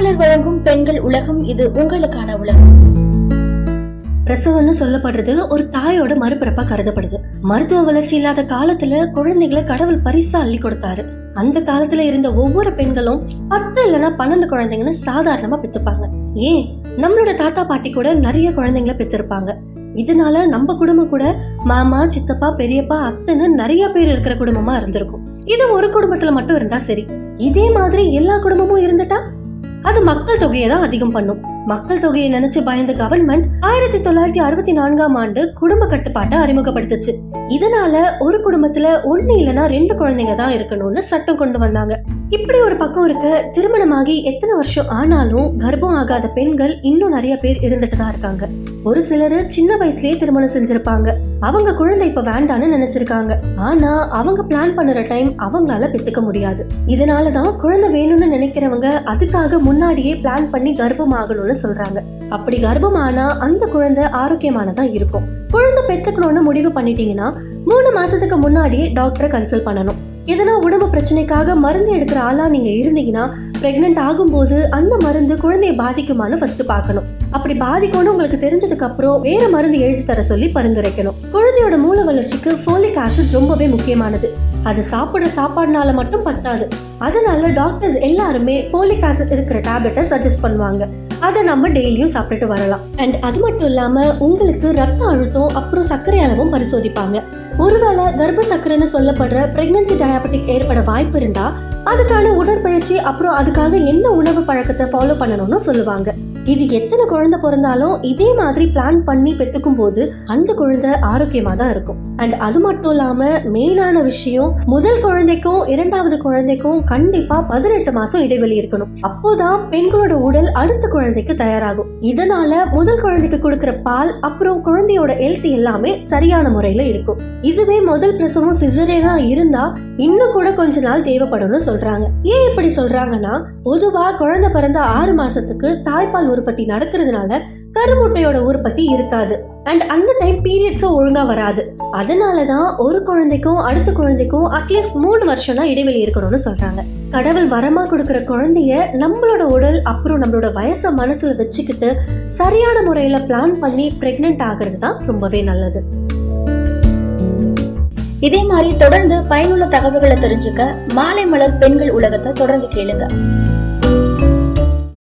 மாமலர் வழங்கும் பெண்கள் உலகம் இது உங்களுக்கான உலகம். பிரசவம்னு சொல்லப்படுறது ஒரு தாயோட மறுபிறப்பா கருதப்படுது. மருத்துவ வளர்ச்சி இல்லாத காலத்துல குழந்தைகளை கடவுள் பரிசா அள்ளி கொடுத்தாரு. அந்த காலத்துல இருந்த ஒவ்வொரு பெண்களும் பத்து இல்லைன்னா பன்னெண்டு குழந்தைங்கன்னு சாதாரணமா பெத்துப்பாங்க. ஏன்? நம்மளோட தாத்தா பாட்டி கூட நிறைய குழந்தைங்கள பெத்திருப்பாங்க. இதனால நம்ம குடும்பம் கூட மாமா சித்தப்பா பெரியப்பா அத்தைன்னு நிறைய பேர் இருக்கிற குடும்பமா இருந்திருக்கும். இது ஒரு குடும்பத்துல மட்டும் இருந்தா சரி. இதே மாதிரி எல்லா குடும்பமும் இருந்துட்டா அது மக்கள் தொகையை தான் அதிகம் பண்ணும். மக்கள் தொகையை நினைச்சு பயந்த கவர்மெண்ட் ஆயிரத்தி தொள்ளாயிரத்தி அறுபத்தி நான்காம் ஆண்டு குடும்ப கட்டுப்பாட்டை அறிமுகப்படுத்துச்சு. இதனால ஒரு குடும்பத்துல ஒன்னு இல்லைன்னா ரெண்டு குழந்தைங்க தான் இருக்கணும்னு சட்டம் கொண்டு வந்தாங்க. இப்படி ஒரு பக்கம் இருக்க. திருமணமாகி எத்தனை வருஷம் ஆனாலும் கர்ப்பம் ஆகாத பெண்கள் இன்னும் நிறைய பேர் இருந்துட்டு தான் இருக்காங்க. ஒரு சிலர் சின்ன வயசுலயே திருமணம் செஞ்சிருப்பாங்க. அவங்க குழந்தை இப்ப வேண்டான்னு நினைச்சிருக்காங்க. ஆனா அவங்க பிளான் பண்ணுற டைம் அவங்களால பெத்துக்க முடியாது. இதனாலதான் குழந்தை வேணும்னு நினைக்கிறவங்க அதுக்காக முன்னாடியே பிளான் பண்ணி கர்ப்பம் ஆகணும்னு சொல்றாங்க. அப்படி கர்ப்பமானா அந்த குழந்தை ஆரோக்கியமானதா இருக்கும். குழந்தை பெத்துக்கணும்னு முடிவு பண்ணிட்டீங்கன்னா மூணு மாசத்துக்கு முன்னாடியே டாக்டரை கன்சல்ட் பண்ணணும். எதனா உடம்பு பிரச்சனைக்காக மருந்து எடுக்கிற ஆளா நீங்க இருந்தீங்கன்னா பிரெக்னென்ட் ஆகும்போது அந்த மருந்து குழந்தையை பாதிக்குமான்னு ஃபர்ஸ்ட் பார்க்கணும். அப்படி பாதிக்கும்னு உங்களுக்கு தெரிஞ்சதுக்கு அப்புறம் வேற மருந்து எழுதி தர சொல்லி பரிந்துரைக்கணும். குழந்தையோட மூல வளர்ச்சிக்கு ஃபோலிக் ஆசிட் ரொம்பவே முக்கியமானது. அது சாப்பிடுற சாப்பாடுனால மட்டும் பத்தாது. அதனால டாக்டர்ஸ் எல்லாருமே ஃபோலிக் ஆசிட் இருக்கிற டேப்லெட்டை சஜஸ்ட் பண்ணுவாங்க. அதை நம்ம டெய்லியும் சாப்பிட்டுட்டு வரலாம். அண்ட் அது மட்டும் இல்லாமல் உங்களுக்கு ரத்த அழுத்தம் அப்புறம் சர்க்கரை அளவும் பரிசோதிப்பாங்க. ஒருவேளை கர்ப்ப சர்க்கரைன்னு சொல்லப்படுற பிரெக்னன்சி டயாபெட்டிக் ஏற்பட வாய்ப்பு இருந்தால் அதுக்கான உடற்பயிற்சி அப்புறம் அதுக்காக என்ன உணவு பழக்கத்தை ஃபாலோ பண்ணணும்னு சொல்லுவாங்க. இது எத்தனை குழந்தை பிறந்தாலும் இதே மாதிரி பிளான் பண்ணி பெத்துக்கும் போது அந்த குழந்தை ஆரோக்கியமா தான் இருக்கும். அண்ட் அது மட்டும் இல்லாம மெயினான விஷயம் முதல் குழந்தைக்கும் இரண்டாவது குழந்தைக்கும் கண்டிப்பா பதினெட்டு மாசம் இடைவெளி இருக்கணும். அப்போதான் பெண்களோட உடல் அடுத்த குழந்தைக்கு தயாராகும். இதனால முதல் குழந்தைக்கு கொடுக்கிற பால் அப்புறம் குழந்தையோட ஹெல்த் எல்லாமே சரியான முறையில இருக்கும். இதுவே முதல் பிரசவம் சிசரேனா இருந்தா இன்னும் கூட கொஞ்ச நாள் தேவைப்படும்னு சொல்றாங்க. ஏன் இப்படி சொல்றாங்கன்னா பொதுவா குழந்தை பிறந்த ஆறு மாசத்துக்கு தாய்ப்பால் உற்பத்தி நடக்கிறதுனால கருமுட்டையோட உற்பத்தி இருக்காது. அண்ட் அந்த டைம் பீரியட்ஸும் ஒழுங்கா வராது. அதனால தான் ஒரு குழந்தைக்கும் அடுத்த குழந்தைக்கும் அட்லீஸ்ட் மூணு வருஷம் தான் இடைவெளி இருக்கணும்னு சொல்றாங்க. கடவுள் வரமா கொடுக்குற குழந்தைய நம்மளோட உடல் அப்புறம் நம்மளோட வயசை மனசுல வச்சுக்கிட்டு சரியான முறையில பிளான் பண்ணி பிரெக்னென்ட் ஆகிறது தான் ரொம்பவே நல்லது. இதே மாதிரி தொடர்ந்து பயனுள்ள தகவல்களை தெரிஞ்சுக்க மாலை மலர் பெண்கள் உலகத்தை தொடர்ந்து கேளுங்க.